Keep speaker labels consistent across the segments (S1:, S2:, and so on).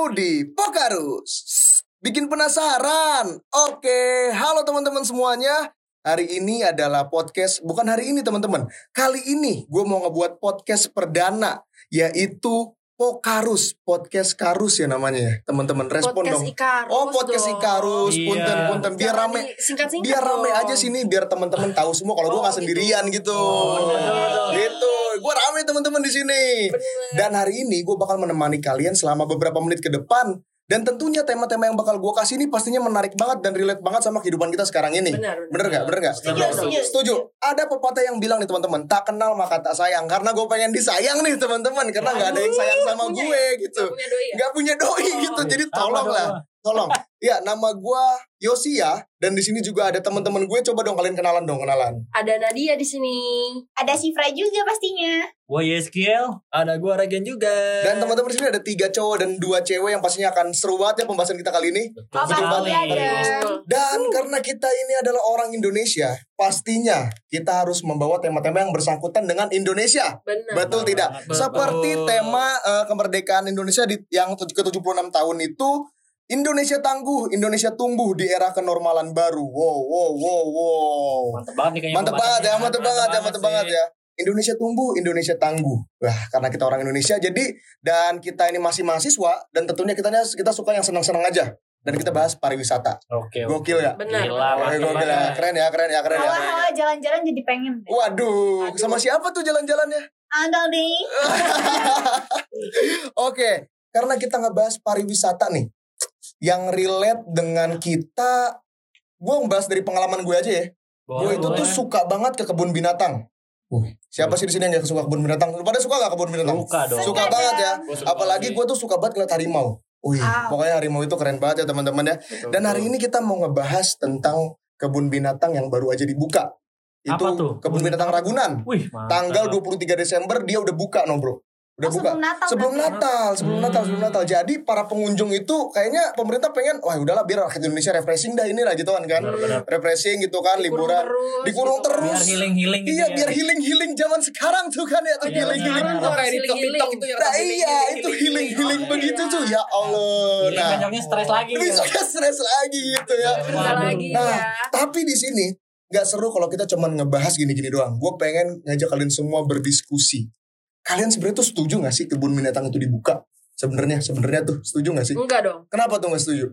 S1: baru di Pokarus. Bikin penasaran? Oke, halo teman-teman semuanya. Hari ini adalah podcast, bukan hari ini teman-teman. Kali ini gue mau ngebuat podcast perdana, yaitu Pokarus, podcast Karus ya namanya ya. Teman-teman respon
S2: podcast
S1: dong.
S2: Ikarus
S1: Oh podcast
S2: dong.
S1: Ikarus,
S3: Iya.
S1: punten punten biar
S2: Jangan
S1: rame.
S2: di- singkat-singkat
S1: Biar rame
S2: dong.
S1: aja sini, biar teman-teman tahu semua kalau gue
S2: Oh,
S1: nggak
S2: gitu.
S1: sendirian gitu.
S3: Oh, bener.
S1: Gitu, gue rame teman-teman di sini.
S2: Bener.
S1: Dan hari ini gue bakal menemani kalian selama beberapa menit ke depan. Dan tentunya tema-tema yang bakal gue kasih ini pastinya menarik banget dan relate banget sama kehidupan kita sekarang ini.
S2: Benar, benar.
S1: Bener gak? Bener gak?
S2: Setuju, setuju.
S1: Setuju. Ada pepatah yang bilang nih teman-teman, tak kenal maka tak sayang. Karena gue pengen disayang nih teman-teman. Karena gak ada yang sayang sama
S2: Punya
S1: gue
S2: ya?
S1: gitu.
S2: Nggak punya doi ya?
S1: Gak punya doi gitu. Jadi tolong lah. Tolong. Ya, nama gue Yosia. Dan di sini juga ada teman-teman gue. Coba dong kalian kenalan dong, kenalan.
S2: Ada Nadia di sini.
S4: Ada Sifra juga pastinya.
S3: Gua Yeskiel.
S5: Ada gua Regen juga.
S1: Dan teman-teman di sini ada tiga cowok dan dua cewek yang pastinya akan seru banget ya pembahasan kita kali ini.
S3: Betul
S4: Oh, pasti
S3: sekali.
S4: ada.
S1: Dan karena kita ini adalah orang Indonesia, pastinya kita harus membawa tema-tema yang bersangkutan dengan Indonesia.
S2: Benar.
S1: Betul tidak?
S5: Betul.
S1: Seperti tema eh, kemerdekaan Indonesia di yang ke-76 tahun itu Indonesia tangguh, Indonesia tumbuh di era kenormalan baru. Wow, wow, wow, wow.
S3: Mantep banget nih kayaknya.
S1: Mantep banget ya, mantep banget ya, mantep banget ya. Indonesia tumbuh, Indonesia tangguh. Wah, karena kita orang Indonesia jadi dan kita ini masih mahasiswa dan tentunya kita kita suka yang senang-senang aja. Dan kita bahas pariwisata.
S3: Oke. oke.
S1: Gokil ya?
S2: Benar.
S3: Gila,
S1: Oke, gokil ya. Keren ya, keren ya, keren ya.
S4: Hawa-hawa jalan-jalan jadi pengen deh.
S1: Waduh,
S2: Aduh.
S1: sama siapa tuh jalan-jalannya?
S4: Anggal deh.
S1: Oke, karena kita ngebahas pariwisata nih, yang relate dengan kita, gue ngebahas dari pengalaman gue aja ya. Gue
S3: Boleh,
S1: itu tuh
S3: boleh.
S1: suka banget ke kebun binatang. Siapa sih di sini yang gak suka kebun binatang? Lu pada suka gak kebun binatang?
S3: Suka dong.
S1: Suka banget ya.
S5: suka
S1: Apalagi gue tuh suka banget ngeliat harimau. Wih,
S4: Wow.
S1: pokoknya harimau itu keren banget ya teman-teman ya.
S5: Betul,
S1: Dan hari
S5: betul.
S1: ini kita mau ngebahas tentang kebun binatang yang baru aja dibuka. Itu
S3: Apa tuh?
S1: kebun binatang Ragunan.
S3: Wih, mantap.
S1: Tanggal 23 Desember dia udah buka no bro. Udah
S4: Oh,
S1: buka.
S4: sebelum Natal
S1: Sebelum
S4: ya?
S1: Natal, sebelum
S3: Hmm.
S1: Natal, sebelum Natal. Jadi para pengunjung itu kayaknya pemerintah pengen, wah udahlah biar rakyat Indonesia refreshing dah inilah gitu kan kan. Refreshing gitu kan,
S2: Dikurung
S1: liburan.
S2: terus,
S1: Dikurung
S2: gitu.
S1: terus.
S3: Biar healing-healing gitu
S1: Iya,
S3: ya.
S1: biar healing-healing zaman sekarang tuh kan ya, tuh
S3: Iya,
S1: healing-healing.
S3: benar.
S5: Oh, kayak di. TikTok itu ya.
S1: Nah iya, itu healing-healing
S4: Oh,
S1: begitu
S4: iya.
S1: tuh. Ya Allah.
S3: Jadi
S1: Nah,
S3: besoknya stres lagi. ya.
S1: besoknya stres lagi gitu ya. Nah,
S2: ya.
S1: tapi di sini nggak seru kalau kita cuman ngebahas gini-gini doang. Gue pengen ngajak kalian semua berdiskusi. Kalian sebenarnya tuh setuju gak sih kebun binatang itu dibuka? Sebenarnya, sebenarnya tuh setuju gak sih?
S2: Enggak dong.
S1: Kenapa tuh gak setuju?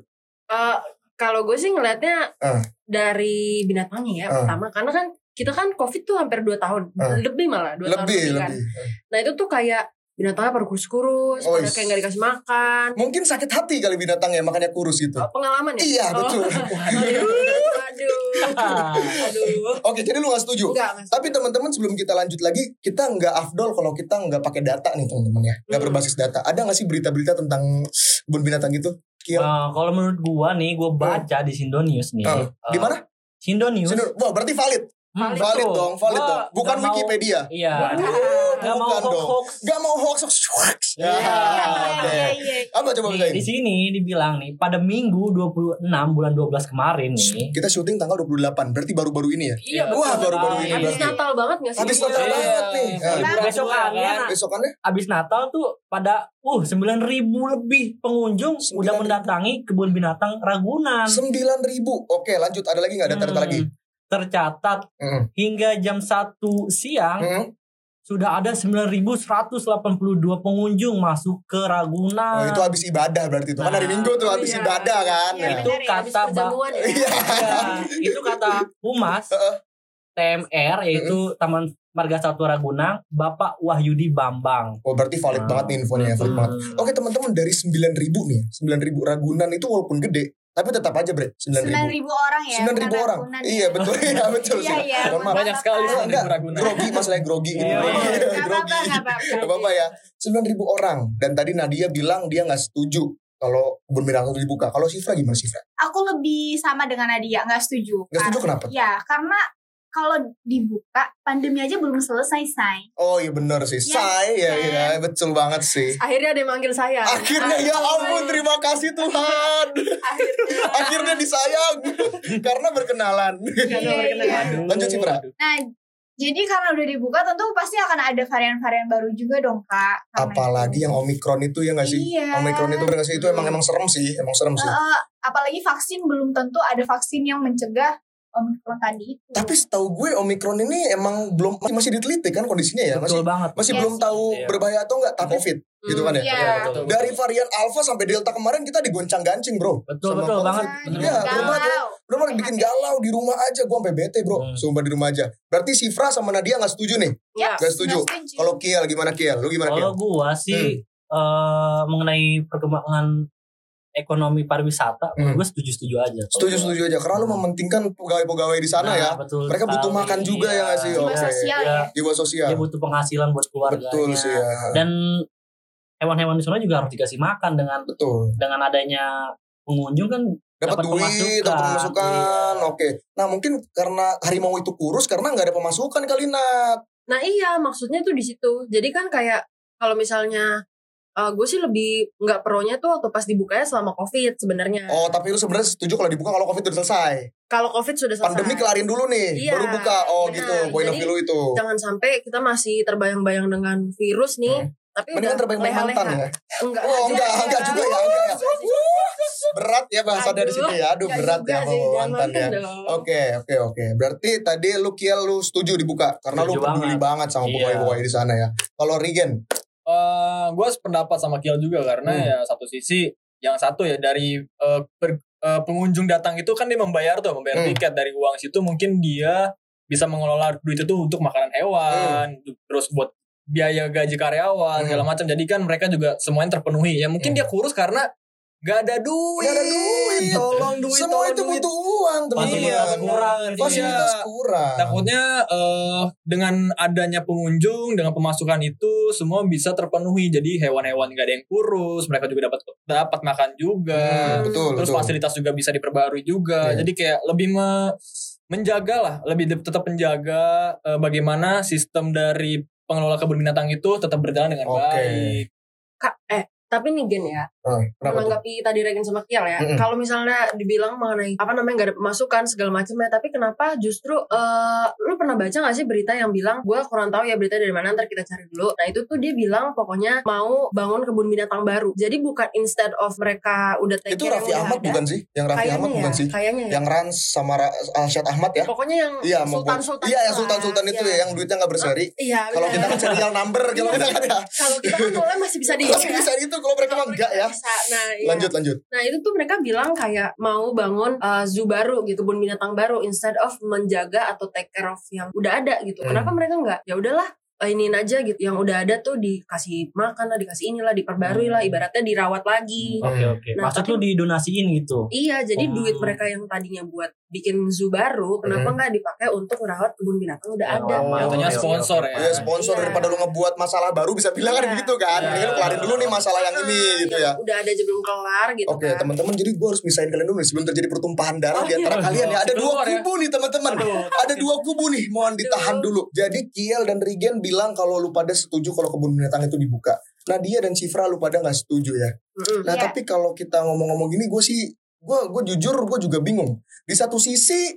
S2: Eh, kalau gue sih ngelihatnya
S1: Ah.
S2: dari binatangnya ya
S1: Ah.
S2: pertama karena kan kita kan covid tuh hampir 2 tahun
S1: Ah.
S2: lebih malah 2 tahun
S1: Lebih,
S2: lebih kan.
S1: lebih.
S2: nah itu tuh kayak binatangnya pada kurus-kurus
S1: Oh,
S2: pada kayak nggak dikasih makan
S1: Mungkin sakit hati kali binatangnya makanya kurus gitu.
S2: Oh, pengalaman ya
S1: Iya,
S2: Oh.
S1: betul.
S2: aduh aduh aduh
S1: Oke, jadi lu gak setuju?
S2: enggak Mas.
S1: Tapi teman-teman sebelum kita lanjut lagi, kita nggak afdol kalau kita nggak pakai data nih teman-teman ya, nggak
S2: Hmm.
S1: berbasis data. Ada nggak sih berita-berita tentang kebun binatang gitu? Kiel.
S3: Nah, kalau menurut gua nih, gua baca di Sindonews nih. Eh,
S1: di mana?
S3: Sindonews.
S1: Sini- Wah, berarti valid.
S3: Hmm,
S1: Valid
S3: betul.
S1: dong, valid
S3: Gua
S1: dong. Bukan
S3: mau-
S1: Wikipedia.
S3: Iya.
S1: Waduh,
S3: Gak mau
S1: bukan dong.
S3: hoax-hoax.
S1: Gak mau hoax, hoax, hoax. Ya,
S3: Iya,
S1: oke.
S4: Iya, iya.
S1: Apa coba
S3: Nih, di sini dibilang nih pada Minggu 26 bulan 12 kemarin nih.
S1: Kita syuting tanggal 28, berarti baru-baru ini ya?
S2: iya
S1: Wah, baru-baru ini
S2: habis
S1: berarti.
S2: Natal banget gak sih
S1: Habis
S2: Iya.
S1: Natal
S5: Iya.
S1: banget nih.
S5: Iya.
S1: Nah,
S3: Besokannya
S2: Iya.
S1: besokannya
S3: abis Natal tuh pada uh 9000 lebih pengunjung udah
S1: 9.000.
S3: mendatangi kebun binatang Ragunan.
S1: 9 ribu. Oke, lanjut. Ada lagi nggak? Ada data
S3: Hmm,
S1: lagi?
S3: Tercatat
S1: Hmm.
S3: hingga jam 1 siang
S1: Hmm.
S3: sudah ada 9182 pengunjung masuk ke Ragunan.
S1: Oh, itu habis ibadah berarti itu. Kan hari
S3: Nah.
S1: Minggu tuh habis
S2: Iya.
S1: ibadah kan.
S4: Iya,
S1: Nah.
S3: itu
S4: ya,
S2: habis
S3: kata
S2: ya
S1: Iya.
S3: Iya, itu kata Humas
S1: Heeh.
S3: TMR yaitu Taman Marga Satwa Ragunan Bapak Wahyudi Bambang.
S1: Oh, berarti valid
S3: Nah,
S1: banget nih infonya, valid
S3: betul.
S1: banget. Oke, teman-teman dari 9 ribu nih. 9 ribu Ragunan itu walaupun gede, tapi tetap aja, Bre. 9
S4: Sembilan
S1: ribu.
S4: ribu orang ya.
S1: 9 ribu orang.
S4: ragunan
S1: Iya,
S4: ya.
S1: betul. Iya, betul.
S4: Iya, iya.
S1: Maaf.
S5: Banyak sekali
S4: Iya,
S5: sih
S1: enggak.
S5: Ragunan.
S1: Grogi, masalahnya grogi gitu.
S3: Iya.
S4: Gak apa-apa,
S1: grogi.
S4: apa-apa.
S1: Ya. 9 ribu orang. Dan tadi Nadia bilang dia nggak setuju kalau kebun binatang itu dibuka. Kalau Sifra gimana Sifra?
S4: Aku lebih sama dengan Nadia, gak setuju.
S1: Nggak setuju kenapa?
S4: Ya, karena kalau dibuka, pandemi aja belum selesai, say.
S1: Oh iya bener sih.
S4: Iya,
S1: Say ya,
S4: iya.
S1: ya, betul banget sih.
S2: akhirnya ada yang manggil saya
S1: Akhirnya ya ampun terima kasih Tuhan.
S2: akhirnya
S1: Akhirnya disayang karena berkenalan.
S2: Karena
S4: Iya,
S2: berkenalan.
S4: iya.
S1: Lanjut Sifra.
S4: Nah, Jadi karena udah dibuka tentu pasti akan ada varian-varian baru juga dong kak.
S1: Apalagi
S4: itu.
S1: yang Omikron itu ya nggak sih?
S4: Iya.
S1: Omikron itu nggak sih? Itu emang emang serem sih, emang serem sih.
S4: Apalagi vaksin belum tentu ada vaksin yang mencegah Omikron tadi itu.
S1: Tapi setahu gue Omikron ini emang belum masih diteliti kan kondisinya ya, masih
S3: Betul banget.
S1: masih
S4: Yes.
S1: belum tahu
S3: Iya.
S1: berbahaya atau enggak tak covid gitu kan ya.
S4: Iya.
S3: Betul, betul, betul.
S1: Dari varian Alpha sampai Delta kemarin kita digoncang-gancing bro.
S3: Betul
S1: Sama
S3: betul
S1: COVID.
S3: banget.
S1: Iya,
S3: banget.
S1: belum ada. Bener bikin galau di rumah aja gue sampai bete bro.
S3: Hmm.
S1: Sumpah di rumah aja. Berarti Sifra sama Nadia nggak setuju nih?
S2: Ya.
S1: Nggak setuju. Kalau Kiel gimana Kiel? Lu gimana Kiel?
S3: Kalau gua sih eh, mengenai perkembangan ekonomi pariwisata,
S1: Hmm.
S3: gue setuju-setuju aja.
S1: Setuju setuju aja karena lu mementingkan pegawai-pegawai di sana
S3: Nah,
S1: ya.
S3: betul
S1: Mereka butuh
S3: sekali.
S1: makan juga ya nggak sih?
S4: Jiwa
S1: Oke.
S4: sosial
S3: Iya.
S4: ya.
S1: Jiwa sosial.
S3: Dia butuh penghasilan buat keluarganya.
S1: Betul sih ya.
S3: Dan hewan-hewan di sana juga harus dikasih makan dengan
S1: Betul.
S3: dengan adanya pengunjung kan
S1: dapat duit, dapat pemasukan.
S3: Iya.
S1: Oke. Nah mungkin karena harimau itu kurus karena nggak ada pemasukan kali Nat.
S2: Nah iya maksudnya tuh di situ. Jadi kan kayak kalau misalnya gue sih lebih nggak pronya tuh waktu pas dibukanya selama covid sebenarnya.
S1: Oh tapi lu sebenarnya setuju kalau dibuka kalau covid udah selesai.
S2: Kalau covid sudah selesai.
S1: Pandemi kelarin dulu nih,
S2: Iya,
S1: baru buka. Oh
S2: benar.
S1: gitu, poin of
S2: Jadi,
S1: view lu itu.
S2: Jangan sampai kita masih terbayang-bayang dengan virus nih. Tapi
S1: Mendingan
S2: udah
S1: terbayang
S2: leha-leha.
S1: mantan ya.
S2: Enggak,
S1: Oh enggak, enggak juga ya, enggak ya. Berat ya bahasa dari sini ya. Aduh berat ya sama
S2: jangan
S1: mantan ya. Oke, oke, oke. Berarti tadi lu Kiel lu setuju dibuka karena lu peduli
S3: banget.
S1: banget sama
S3: Iya.
S1: pegawai-pegawai di sana ya. Kalau Regen,
S5: Eh, gue sependapat sama Kiel juga karena
S1: Hmm.
S5: ya satu sisi yang satu ya dari eh, per- eh, pengunjung datang itu kan dia membayar tuh membayar
S1: Hmm.
S5: tiket dari uang situ mungkin dia bisa mengelola duit itu untuk makanan hewan terus buat biaya gaji karyawan
S1: Hmm.
S5: segala macam jadi kan mereka juga semuanya terpenuhi ya mungkin
S1: Hmm.
S5: dia kurus karena gak ada duit
S1: Nggak ada duit.
S5: tolong duit
S1: semua
S5: tolong
S1: itu
S5: duit.
S1: butuh uang,
S3: Fasilitas
S1: teman-teman.
S3: kurang gitu ya.
S1: Fasilitas kurang.
S5: Takutnya eh, dengan adanya pengunjung, dengan pemasukan itu semua bisa terpenuhi. Jadi hewan-hewan gak ada yang kurus, mereka juga dapat dapat makan juga.
S1: Hmm, betul,
S5: Terus
S1: betul.
S5: fasilitas juga bisa diperbarui juga.
S1: Iya.
S5: Jadi kayak lebih me- menjaga lah, lebih tetap menjaga eh, bagaimana sistem dari pengelola kebun binatang itu tetap berjalan dengan
S1: Oke.
S5: baik.
S2: Kak, eh tapi nih Gen ya,
S1: Ah, tuh?
S2: menanggapi tadi Regen sama Kiel ya.
S1: Mm-mm.
S2: Kalau misalnya dibilang mengenai apa namanya nggak ada pemasukan segala macam ya, tapi kenapa justru eh lu pernah baca gak sih berita yang bilang gue kurang tahu ya berita dari mana ntar kita cari dulu. Nah itu tuh dia bilang pokoknya mau bangun kebun binatang baru. Jadi bukan instead of mereka udah take
S1: Itu Raffi Ahmad
S2: ada.
S1: bukan sih? Yang Raffi
S2: Kayaknya
S1: Ahmad
S2: ya,
S1: bukan sih?
S2: Kayaknya ya.
S1: Yang Rans sama Ra- Alsyad Ahmad ya?
S2: Pokoknya yang
S1: Iya,
S2: sultan sultan.
S1: Iya, yang sultan-sultan itu ya, yang duitnya nggak berseri.
S2: Iya.
S1: Kalau
S2: benar.
S1: kita kan serial number, kalau kita kan ya.
S2: kalau kita kan mulai masih bisa dihitung
S1: Masih
S2: ya.
S1: bisa itu, kalau mereka mah enggak ya.
S2: Bisa. Nah, iya.
S1: Lanjut, lanjut.
S2: Nah itu tuh mereka bilang kayak mau bangun uh, zoo baru gitu, kebun binatang baru instead of menjaga atau take care of yang udah ada gitu.
S1: Hmm.
S2: Kenapa mereka nggak? Ya udahlah iniin aja gitu. Yang udah ada tuh dikasih makan lah, dikasih inilah, diperbarui lah. Ibaratnya dirawat lagi.
S3: Oke oke.
S2: Nah,
S3: Maksud
S2: tapi-
S3: lu didonasiin gitu.
S2: Iya, jadi
S3: Hmm.
S2: duit mereka yang tadinya buat bikin zoo baru, kenapa
S1: Hmm.
S2: nggak dipakai untuk merawat kebun binatang udah ada?
S1: Oh,
S5: Jatuhnya
S3: oke, oke,
S5: sponsor ya.
S1: Ya sponsor
S2: Iya.
S1: daripada lu ngebuat masalah baru bisa bilang kan
S2: Iya.
S1: begitu kan.
S5: Iya.
S1: Ini lu kelarin dulu nih masalah yang ini gitu ya.
S2: Udah ada aja belum kelar gitu
S1: Oke
S2: kan.
S1: teman-teman jadi gue harus misahin kalian dulu nih sebelum terjadi pertumpahan darah
S2: Oh,
S1: di antara
S2: iya.
S1: kalian ya. Ada dua
S5: ya.
S1: kubu nih teman-teman. Ada dua kubu nih mohon ditahan dulu. Jadi Kiel dan Rigen bilang kalau lu pada setuju kalau kebun binatang itu dibuka. Nadia dan Cifra lu pada nggak setuju ya.
S2: Mm-mm.
S1: Nah
S4: Iya.
S1: tapi kalau kita ngomong-ngomong gini gue sih gue gue jujur gue juga bingung. Di satu sisi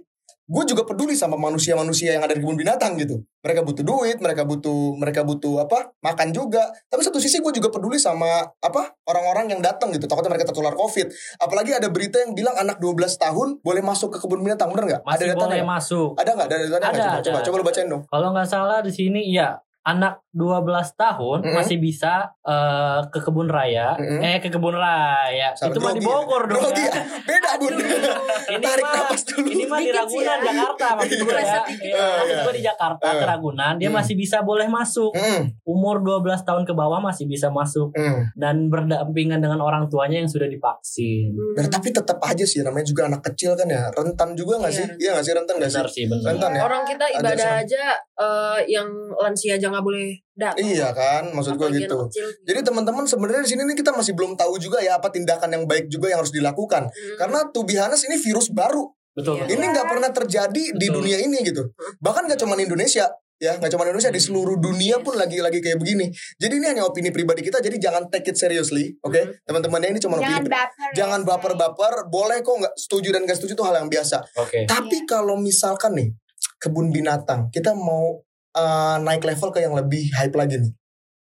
S1: gue juga peduli sama manusia-manusia yang ada di kebun binatang gitu. Mereka butuh duit, mereka butuh mereka butuh apa? Makan juga. Tapi satu sisi gue juga peduli sama apa? Orang-orang yang datang gitu. Takutnya mereka tertular COVID. Apalagi ada berita yang bilang anak 12 tahun boleh masuk ke kebun binatang, bener nggak?
S3: Masih
S1: ada datanya
S3: boleh masuk.
S1: Ada nggak? Ada datanya?
S3: Ada,
S1: Coba,
S3: ada,
S1: coba, coba lu bacain dong.
S3: Kalau nggak salah di sini ya anak 12 tahun
S1: Mm-mm.
S3: masih bisa eh, ke kebun raya.
S1: Mm-mm.
S3: Eh ke kebun raya.
S1: Sama
S3: itu mah di
S1: ya?
S3: Bogor dong.
S1: Grogi
S3: ya.
S1: ya? Beda bun.
S3: Ini
S1: Tarik
S3: mah-
S1: nafas dulu.
S3: Ini mah di Ragunan
S2: ya.
S3: Jakarta maksud gue ya. Iya, maksud
S1: Iya.
S3: gue di Jakarta ke
S1: Eh.
S3: Ragunan dia
S1: Hmm.
S3: masih bisa boleh masuk.
S1: Hmm,
S3: Umur 12 tahun ke bawah masih bisa masuk
S1: hmm.
S3: dan berdampingan dengan orang tuanya yang sudah divaksin.
S2: Hmm.
S1: Dan tapi tetap aja sih namanya juga anak kecil kan ya rentan juga nggak
S2: Iya,
S1: sih? Iya nggak sih rentan nggak sih?
S3: Sih.
S1: Rentan ya?
S2: Orang kita
S1: Ada
S2: ibadah aja eh, yang lansia aja nggak boleh datang.
S1: Iya kan, maksud gue gitu.
S2: kecil.
S1: Jadi teman-teman sebenarnya di sini nih kita masih belum tahu juga ya apa tindakan yang baik juga yang harus dilakukan.
S2: Hmm.
S1: Karena to be honest ini virus baru.
S3: Betul.
S2: Iya.
S1: Ini nggak pernah terjadi di
S3: Betul.
S1: dunia ini gitu. Bahkan nggak cuma di Indonesia ya nggak cuma di Indonesia di seluruh dunia pun lagi lagi kayak begini. Jadi ini hanya opini pribadi kita. Jadi jangan take it seriously, oke?
S2: Hmm.
S1: Teman-teman ini cuma
S4: Jangan
S1: opini.
S4: baper. ya,
S1: Jangan baper-baper. Boleh kok nggak setuju dan nggak setuju itu hal yang biasa.
S3: Oke.
S1: Tapi kalau misalkan nih kebun binatang kita mau eh, naik level ke yang lebih hype lagi nih.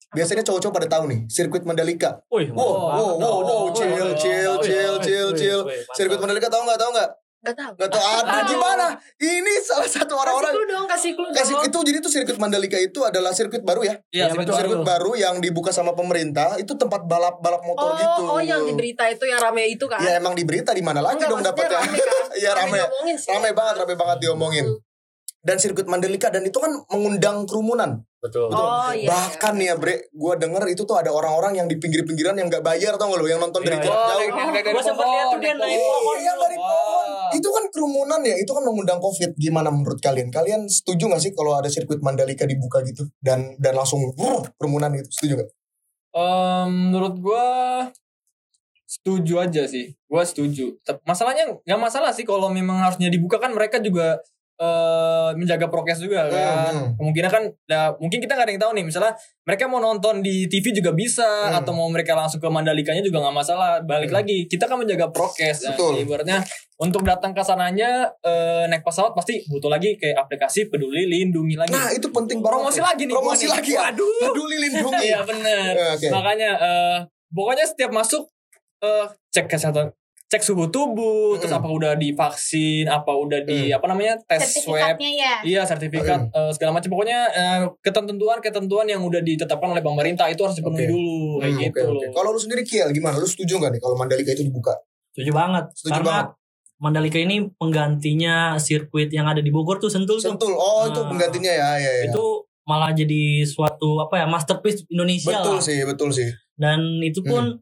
S1: Biasanya cowok-cowok pada tahu nih, sirkuit Mandalika.
S3: Wih,
S1: Wow, wow, wow, wow, chill, chill, chill, chill, chill. Sirkuit Mandalika tahu nggak? Tahu nggak?
S2: Gak tau.
S1: Gak tahu.
S2: Aduh,
S1: gimana? Ini salah satu
S2: Kasih
S1: orang-orang
S2: clue dong, kasih clue
S1: kasih
S2: dong.
S1: itu jadi tuh sirkuit Mandalika itu adalah sirkuit baru ya.
S5: Iya, sirkuit baru.
S1: Sirkuit baru yang dibuka sama pemerintah itu tempat balap balap motor
S2: Oh,
S1: gitu.
S2: oh yang di berita itu yang rame itu kan?
S1: Ya emang di berita di mana lagi
S2: Enggak,
S1: dong dapatnya?
S2: rame kan?
S1: Iya rame.
S2: diomongin sih.
S1: Rame banget, rame banget diomongin.
S2: Hmm.
S1: Dan sirkuit Mandalika dan itu kan mengundang kerumunan.
S3: Betul.
S1: Betul.
S2: Oh iya.
S1: Bahkan nih ya Bre, gue denger itu tuh ada orang-orang yang di pinggir-pinggiran yang gak bayar tau gak lo yang nonton dari
S3: Iya,
S1: jarak
S5: Oh,
S1: jauh.
S5: dari
S3: Gua sempet
S5: pohon,
S3: lihat tuh dia
S5: naik pohon.
S1: Yang dari pohon. Itu kan kerumunan ya, itu kan mengundang covid. Gimana menurut kalian? Kalian setuju gak sih kalau ada sirkuit Mandalika dibuka gitu dan dan langsung wuh, kerumunan gitu? Setuju gak?
S5: Em, menurut gua setuju aja sih. Gua setuju. Masalahnya nggak masalah sih kalau memang harusnya dibuka kan mereka juga eh, menjaga prokes juga kan.
S1: Hmm.
S5: Kemungkinan kan ya, mungkin kita nggak ada yang tahu nih. Misalnya mereka mau nonton di TV juga bisa
S1: Hmm.
S5: atau mau mereka langsung ke Mandalikanya juga nggak masalah. Balik
S1: Hmm.
S5: lagi kita kan menjaga prokes. Nah,
S1: Betul.
S5: ibaratnya untuk datang ke sananya eh, naik pesawat pasti butuh lagi kayak aplikasi peduli lindungi lagi.
S1: Nah itu penting banget.
S5: Promosi lagi nih,
S1: Promosi
S5: nih.
S1: lagi ya.
S5: Waduh.
S1: Peduli lindungi.
S5: Iya bener.
S1: Eh, Oke.
S5: Makanya eh pokoknya setiap masuk eh cek kesehatan, cek suhu tubuh, terus
S1: Mm.
S5: apa udah divaksin, apa udah di
S1: Mm.
S5: apa namanya tes swab,
S4: ya.
S5: iya sertifikat eh, segala macam. Pokoknya eh, ketentuan-ketentuan yang udah ditetapkan oleh pemerintah itu harus dipenuhi
S1: Oke.
S5: dulu kayak
S1: Hmm,
S5: gitu
S1: oke. Kalau lu sendiri Kiel gimana? Lu setuju gak nih kalau Mandalika itu dibuka?
S3: Setuju banget.
S1: Setuju
S3: Karena
S1: banget.
S3: Mandalika ini penggantinya sirkuit yang ada di Bogor tuh Sentul tuh.
S1: Sentul. Oh itu
S3: Nah,
S1: penggantinya ya, ya, ya.
S3: Itu malah jadi suatu apa ya masterpiece Indonesia
S1: betul
S3: lah.
S1: sih, betul sih.
S3: Dan itu pun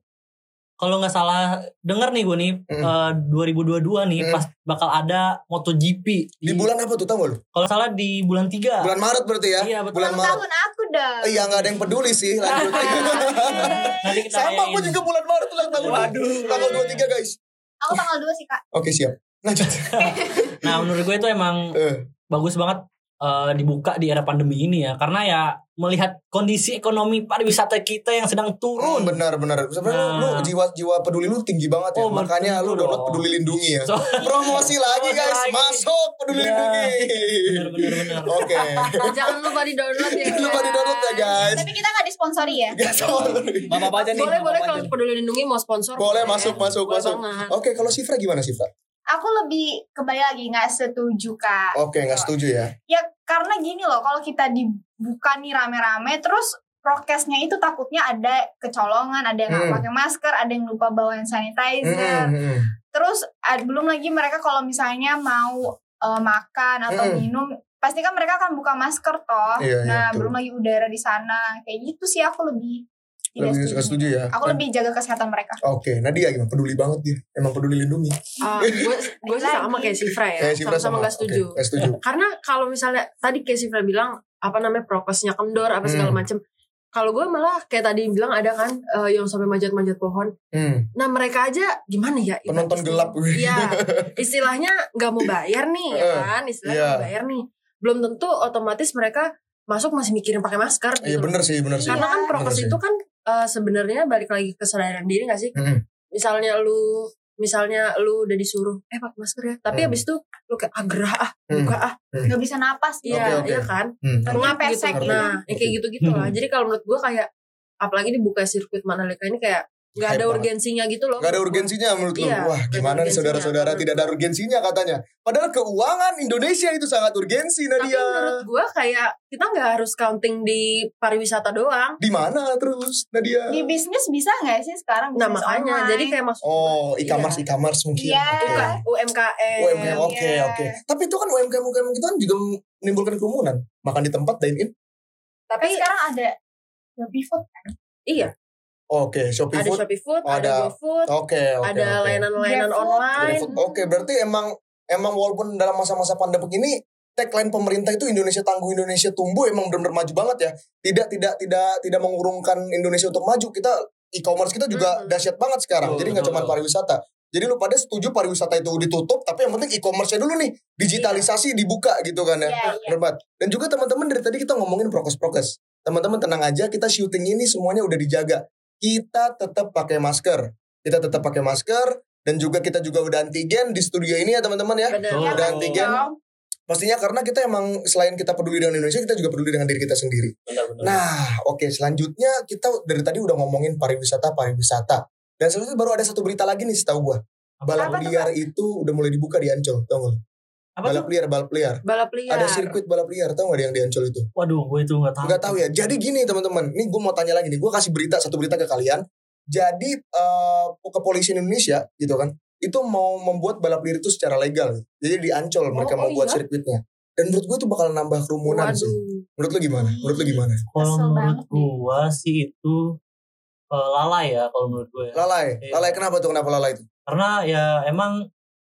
S3: kalau nggak salah denger nih gue nih
S1: Hmm.
S3: eh, 2022 nih
S1: Hmm.
S3: pas bakal ada MotoGP
S1: Di bulan apa tuh tahu gak lu?
S3: kalau salah di bulan 3.
S1: Bulan Maret berarti ya?
S3: Iya, betul.
S1: Bulan Maret.
S4: tahun aku dong.
S1: Iya nggak ada yang peduli sih lanjut.
S3: Nanti kita
S1: Sama aku juga bulan Maret ulang tahun.
S5: Waduh.
S1: Tanggal 23 guys.
S4: Aku tanggal 2 sih kak.
S1: Oke siap. Lanjut.
S3: Nah, menurut gue itu emang
S1: Eh,
S3: bagus banget eh, dibuka di era pandemi ini ya karena ya melihat kondisi ekonomi pariwisata kita yang sedang
S1: hmm,
S3: turun.
S1: benar benar. Sebenarnya lu- lu
S3: Nah.
S1: jiwa jiwa peduli lu tinggi banget ya.
S3: Oh,
S1: Makanya lu download
S3: dong.
S1: peduli lindungi ya.
S3: So,
S1: Promosi lagi guys.
S3: lagi.
S1: Masuk peduli
S3: Iya.
S1: lindungi.
S3: bener bener.
S1: Oke.
S2: Jangan lupa di download ya.
S1: Jangan lupa di download ya guys.
S4: Tapi kita nggak disponsori ya.
S1: Gak sabar.
S5: Bapak aja nih.
S2: Boleh boleh kalau peduli lindungi mau sponsor.
S1: Boleh masuk masuk
S2: Boleh
S1: masuk.
S2: banget.
S1: Oke kalau Sifra gimana Sifra?
S4: Aku lebih kembali lagi nggak setuju kak.
S1: Oke nggak setuju ya.
S4: Ya karena gini loh, kalau kita dibuka nih rame-rame, terus prokesnya itu takutnya ada kecolongan, ada yang nggak
S1: Hmm.
S4: pakai masker, ada yang lupa bawa hand sanitizer.
S1: Hmm, hmm,
S4: Terus ad- belum lagi mereka kalau misalnya mau eh, makan atau
S1: Hmm.
S4: minum, pasti kan mereka akan buka masker toh.
S1: Iya, iya,
S4: nah
S1: betul.
S4: belum lagi udara di sana, kayak gitu sih aku lebih tidak
S1: Lebih
S4: setuju.
S1: setuju ya.
S4: Aku lebih jaga kesehatan mereka.
S1: Oke, Nadia gimana? Peduli banget dia. Emang peduli lindungi.
S2: Ah, gue gue sih sama kayak Sifra ya.
S1: Kayak Sifra
S2: Sama-sama gak setuju.
S1: Nggak setuju.
S2: Karena kalau misalnya tadi kayak Sifra bilang apa namanya prokesnya kendor apa segala
S1: Hmm.
S2: macem. Kalau gue malah kayak tadi bilang ada kan eh, yang sampai manjat-manjat pohon.
S1: Hmm,
S2: Nah mereka aja gimana ya?
S1: penonton gelap.
S2: Iya, istilahnya nggak mau bayar nih ya
S1: Eh,
S2: kan, istilahnya
S1: iya.
S2: nggak mau bayar nih. Belum tentu otomatis mereka masuk masih mikirin pakai masker.
S1: Iya
S2: gitu.
S1: bener sih, bener sih.
S2: Karena kan prokes
S1: sih.
S2: itu kan eh, sebenarnya balik lagi ke kesadaran diri gak sih?
S1: Hmm.
S2: Misalnya lu misalnya lu udah disuruh eh pakai masker ya, tapi
S1: Hmm.
S2: habis itu lu kayak ah gerah ah,
S1: Hmm.
S2: buka ah,
S4: Nggak bisa napas.
S2: Iya
S1: oke.
S2: iya kan?
S1: Hmm.
S2: Gitu.
S4: pesek gitu.
S2: Nah, ya kayak gitu-gitu lah.
S3: Hmm.
S2: Jadi kalau menurut gua kayak apalagi dibuka sirkuit Mandalika ini kayak nggak ada
S1: banget.
S2: urgensinya gitu loh.
S1: Gak ada urgensinya menurut lu.
S2: Iya,
S1: Wah,
S2: nggak ada
S1: gimana nih saudara-saudara tidak ada urgensinya katanya. Padahal keuangan Indonesia itu sangat urgensi
S2: Tapi
S1: Nadia.
S2: menurut gua kayak kita nggak harus counting di pariwisata doang.
S1: Di mana terus Nadia?
S4: Di bisnis bisa nggak sih sekarang?
S2: Nah makanya
S4: online?
S2: jadi kayak masuk
S1: Oh, e-commerce e-commerce mungkin.
S4: Iya.
S1: Oke.
S2: Bukan, UMKM.
S1: UMKM oke
S4: Iya.
S1: oke. Tapi itu kan UMKM UMKM kita kan juga menimbulkan kerumunan. Makan di tempat dine in.
S4: Tapi sekarang ada lebih food kan?
S2: Iya,
S1: Oke, Shopee
S2: ada
S1: Food.
S2: Shopee Food,
S1: Oh,
S2: ada
S1: ada.
S2: GoFood,
S1: Oke, oke.
S2: ada
S1: oke.
S2: layanan-layanan online.
S1: Oke, berarti emang emang walaupun dalam masa-masa pandemi ini tagline pemerintah itu Indonesia tangguh Indonesia tumbuh emang benar-benar maju banget ya. Tidak tidak tidak tidak mengurungkan Indonesia untuk maju. Kita e-commerce kita juga
S2: Hmm.
S1: dahsyat banget sekarang.
S3: Betul,
S1: Jadi nggak cuma pariwisata. Jadi lu pada setuju pariwisata itu ditutup, tapi yang penting e-commerce-nya dulu nih digitalisasi dibuka gitu kan ya.
S4: Iya, iya.
S1: Bener banget. Dan juga teman-teman dari tadi kita ngomongin prokes-prokes. Teman-teman tenang aja, kita syuting ini semuanya udah dijaga. Kita tetap pakai masker. Kita tetap pakai masker dan juga kita juga udah antigen di studio ini ya teman-teman ya.
S2: Bener.
S3: Oh,
S1: Udah antigen. Pastinya karena kita emang selain kita peduli dengan Indonesia, kita juga peduli dengan diri kita sendiri.
S3: Benar-benar.
S1: Nah, oke selanjutnya kita dari tadi udah ngomongin pariwisata, pariwisata. Dan selanjutnya baru ada satu berita lagi nih setahu gua. Balap liar itu udah mulai dibuka di Ancol, tau gak?
S3: Apa
S1: Balap
S3: tuh?
S1: liar, balap liar.
S2: balap liar
S1: Ada sirkuit balap liar, tau gak yang di Ancol itu?
S3: Waduh, gue itu nggak tahu.
S1: Nggak tahu ya. Jadi gini teman-teman, ini gue mau tanya lagi nih. Gue kasih berita satu berita ke kalian. Jadi eh kepolisian Indonesia gitu kan, itu mau membuat balap liar itu secara legal. Jadi di Ancol mereka
S2: oh
S1: mau buat
S2: iya?
S1: sirkuitnya. Dan menurut gue itu bakal nambah kerumunan sih.
S2: Waduh.
S1: Menurut lu gimana? Menurut lu gimana?
S3: Kalau menurut gua sih itu eh, lalai ya kalau menurut gue. ya.
S1: Lalai,
S3: Iya.
S1: lalai kenapa tuh? Kenapa lalai itu?
S3: Karena ya emang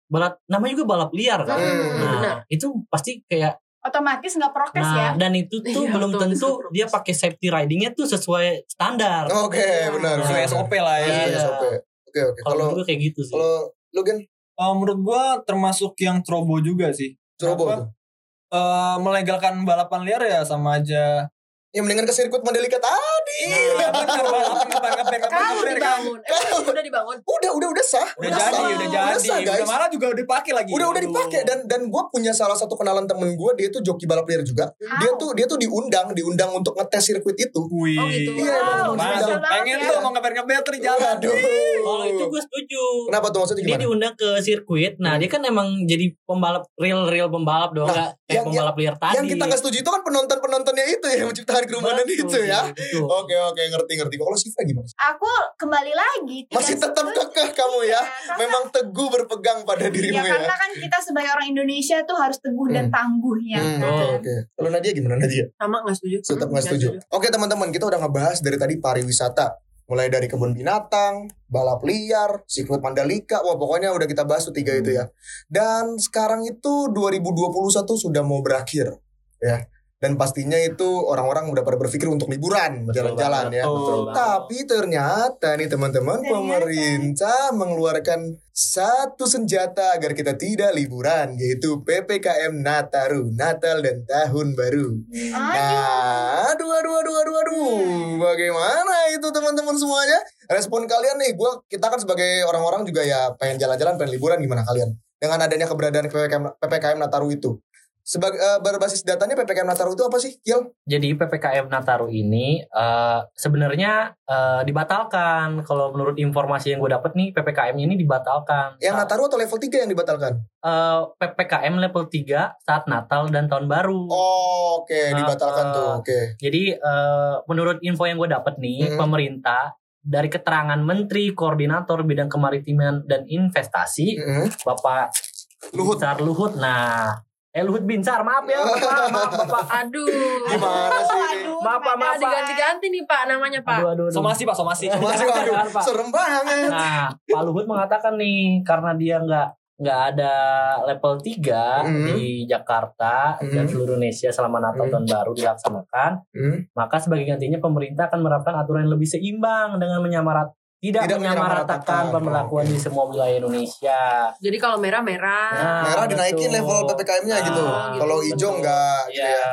S3: balap namanya juga balap liar kan.
S1: Hmm,
S3: nah,
S2: benar.
S3: itu pasti kayak
S4: Otomatis nggak prokes
S3: nah
S4: ya.
S3: dan itu tuh
S2: Iya,
S3: belum tentu dia pakai safety ridingnya tuh sesuai standar.
S1: Oke,
S2: Iya.
S1: benar.
S5: Sesuai. SOP lah ya.
S3: Iya.
S1: SOP. Oke, oke.
S3: Kalau
S1: Kalau
S3: gue kayak gitu sih.
S1: kalau lu kan
S5: Eh, menurut gua termasuk yang ceroboh juga sih.
S1: ceroboh
S5: Kenapa?
S1: tuh.
S5: Eh, melegalkan balapan liar ya sama aja.
S1: Ya mendingan ke sirkuit Mandalika tadi.
S5: Iya benar ngeber
S2: kalau dibangun emang udah dibangun
S1: Udah, udah, udah sah.
S5: Udah
S2: Udah
S5: jadi,
S2: sah.
S5: udah
S1: Udah
S5: jadi.
S1: sah,
S5: Udah
S1: guys.
S5: malah juga udah dipakai lagi.
S1: Udah udah dipakai dan dan gue punya salah satu kenalan temen gue dia tuh joki balap liar juga. Dia tuh dia tuh diundang diundang untuk ngetes sirkuit itu.
S5: Wih.
S2: Oh, gitu.
S1: Iya,
S4: Wow.
S5: Masuk.
S4: Banget
S5: Pengen
S4: ya.
S5: tuh mau ngeber-ngeber di jalan.
S1: Waduh.
S3: Kalau itu gue setuju.
S1: Kenapa tuh maksudnya
S3: Dia
S1: gimana?
S3: diundang ke sirkuit. Nah, dia kan emang jadi pembalap real-real pembalap dong,
S1: Nah,
S3: nggak kayak
S1: yang-
S3: pembalap liar tadi.
S1: Yang kita nggak setuju itu kan penonton-penontonnya itu ya yang menciptakan kerumunan
S3: Betul,
S1: itu ya.
S3: betul.
S1: Oke oke ngerti ngerti. Kalau Siva gimana?
S4: Aku kembali lagi.
S1: Masih tetap
S4: setuju.
S1: kekeh kamu ya.
S4: karena-
S1: Memang teguh berpegang pada dirimu
S4: ya,
S1: ya.
S4: karena kan kita sebagai orang Indonesia tuh harus teguh dan
S1: Hmm.
S4: tangguh ya.
S1: Hmm,
S4: kan?
S1: Oke oke. Kalau Nadia gimana Nadia?
S2: sama nggak setuju
S1: Tetap nggak setuju. Oke teman-teman kita udah ngebahas dari tadi pariwisata. Mulai dari kebun binatang, balap liar, sirkuit Mandalika, wah pokoknya udah kita bahas tuh tiga itu ya. Dan sekarang itu 2021 sudah mau berakhir ya. Dan pastinya itu orang-orang udah pada berpikir untuk liburan, jalan-jalan ya.
S3: betul.
S1: Tapi ternyata nih teman-teman
S4: Ternyata.
S1: pemerintah mengeluarkan satu senjata agar kita tidak liburan yaitu PPKM Nataru, Natal dan Tahun Baru. Nah, aduh, aduh, aduh, aduh, aduh. Bagaimana itu teman-teman semuanya? Respon kalian nih, gua kita kan sebagai orang-orang juga ya pengen jalan-jalan, pengen liburan gimana kalian? Dengan adanya keberadaan PPKM, PPKM Nataru itu. Sebagai eh, berbasis datanya PPKM Nataru itu apa sih, Kiel?
S3: Jadi PPKM Nataru ini eh, sebenarnya eh, dibatalkan. Kalau menurut informasi yang gue dapat nih PPKM ini dibatalkan.
S1: Yang
S3: Saat-
S1: Nataru atau level 3 yang dibatalkan?
S3: eh, PPKM level 3 saat Natal dan Tahun Baru.
S1: Oh, oke,
S3: Nah,
S1: dibatalkan
S3: eh,
S1: tuh. Oke.
S3: Jadi eh, menurut info yang gue dapat nih,
S1: Hmm.
S3: pemerintah dari keterangan Menteri Koordinator Bidang Kemaritiman dan Investasi,
S1: Mm-mm.
S3: Bapak
S1: Luhut.
S3: Luhut. Nah, eh Luhut Binsar, maaf ya, Bapak, maaf Bapak.
S2: aduh
S1: Gimana sih ini?
S4: Aduh,
S3: Bapak, maaf,
S2: Pak, diganti-ganti nih pak namanya pak
S3: Aduh, aduh, aduh.
S5: Somasi pak, somasi.
S3: Jangan, Pak.
S1: serem banget.
S3: Nah, Pak Luhut mengatakan nih karena dia nggak nggak ada level 3
S1: Mhm.
S3: di Jakarta dan
S1: Mhm.
S3: seluruh Indonesia selama Natal
S1: Mhm.
S3: tahun baru dilaksanakan,
S1: Hmm.
S3: maka sebagai gantinya pemerintah akan menerapkan aturan yang lebih seimbang dengan menyamarat tidak,
S1: Tidak menyamaratakan.
S3: pemberlakuan di semua wilayah Indonesia.
S2: jadi kalau merah merah
S3: Nah,
S1: Merah dinaikin
S3: betul.
S1: level PPKM-nya gitu.
S3: Nah,
S1: Kalau
S3: betul.
S1: hijau enggak gitu
S3: Ya,
S1: ya.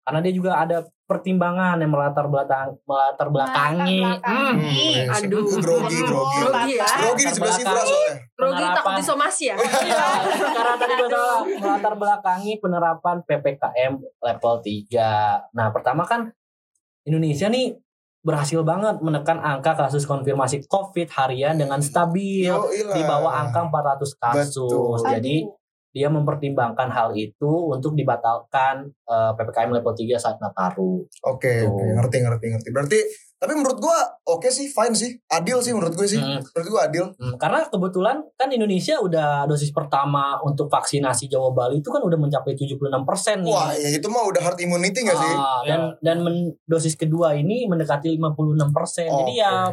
S3: karena dia juga ada pertimbangan yang melatar belakang melatar belakangi. Hmm.
S1: Hmm,
S2: Aduh.
S1: grogi, grogi.
S2: Grogi ya.
S1: Grogi di sebelah Sifra soalnya.
S2: Grogi takut disomasi ya
S3: Iya, karena tadi gue salah melatar belakangi penerapan PPKM level 3. Nah, pertama kan Indonesia nih berhasil banget menekan angka kasus konfirmasi COVID harian dengan stabil di bawah angka 400 kasus.
S1: Betul.
S3: Jadi dia mempertimbangkan hal itu untuk dibatalkan eh, PPKM level 3 saat Nataru.
S1: Oke,
S3: Tuh.
S1: oke, ngerti, ngerti, ngerti. Berarti, tapi menurut gua oke sih, fine sih, adil sih menurut gue sih.
S3: Hmm.
S1: Menurut gua adil.
S3: Hmm, karena kebetulan kan Indonesia udah dosis pertama untuk vaksinasi Jawa Bali itu kan udah mencapai 76% nih.
S1: Wah, ya itu mah udah hard immunity gak sih?
S3: Ah, dan dan men- dosis kedua ini mendekati 56%. Jadi
S1: Oke.
S3: ya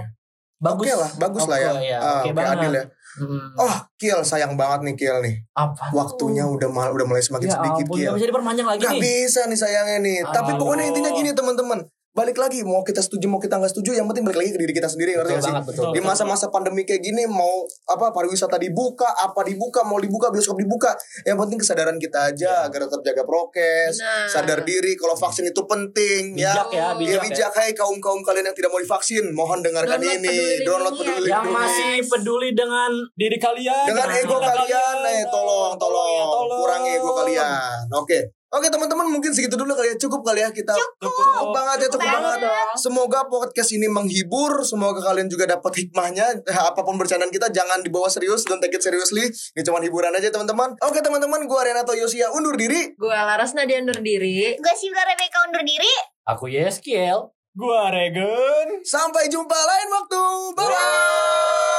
S3: bagus.
S1: Oke lah, bagus lah ya.
S3: Oke, ya,
S1: Ah,
S3: oke
S1: oke,
S3: banget.
S1: adil ya.
S3: Hmm.
S1: Oh, Kiel, sayang banget nih Kiel nih.
S3: apa?
S1: Waktunya udah mal- udah mulai semakin
S3: ya
S1: sedikit
S3: ampun,
S1: Kiel.
S3: nggak bisa diperpanjang lagi
S1: Gak
S3: nih.
S1: bisa nih sayangnya nih. Tapi
S3: Aduh.
S1: pokoknya intinya gini teman-teman. Balik lagi mau kita setuju mau kita nggak setuju yang penting balik lagi ke diri kita sendiri ngerti
S3: Betul
S1: nggak sih
S3: betul.
S1: di masa-masa pandemi kayak gini mau apa pariwisata dibuka apa dibuka mau dibuka bioskop dibuka yang penting kesadaran kita aja agar tetap jaga prokes
S2: Benar.
S1: sadar diri kalau vaksin itu penting ya
S3: Bijak ya,
S1: Iya
S3: bijak ya.
S1: bijak hai kaum kaum kalian yang tidak mau divaksin mohon dengarkan
S2: Download
S1: ini
S2: Peduli
S1: download peduli
S2: ya.
S3: Yang masih peduli dengan
S5: Diri kalian.
S1: dengan ego
S5: kita
S1: kalian eh tolong tolong,
S5: ya, tolong.
S1: kurangi ego kalian oke oke teman-teman mungkin segitu dulu kali ya. Cukup kali ya kita cukup. Banget ya cukup
S4: Cukup
S1: banget.
S2: dong.
S1: semoga podcast ini menghibur. Semoga kalian juga dapat hikmahnya. Apa pun bercandaan kita jangan dibawa serius. Don't take it seriously. Ini cuma hiburan aja teman-teman. Oke teman-teman gua Renato Yosia undur diri.
S2: Gue Laras Nadia undur diri.
S4: Gue Sibla Rebecca undur diri.
S3: aku Yeskiel.
S5: Gua Regen.
S1: sampai jumpa lain waktu. Bye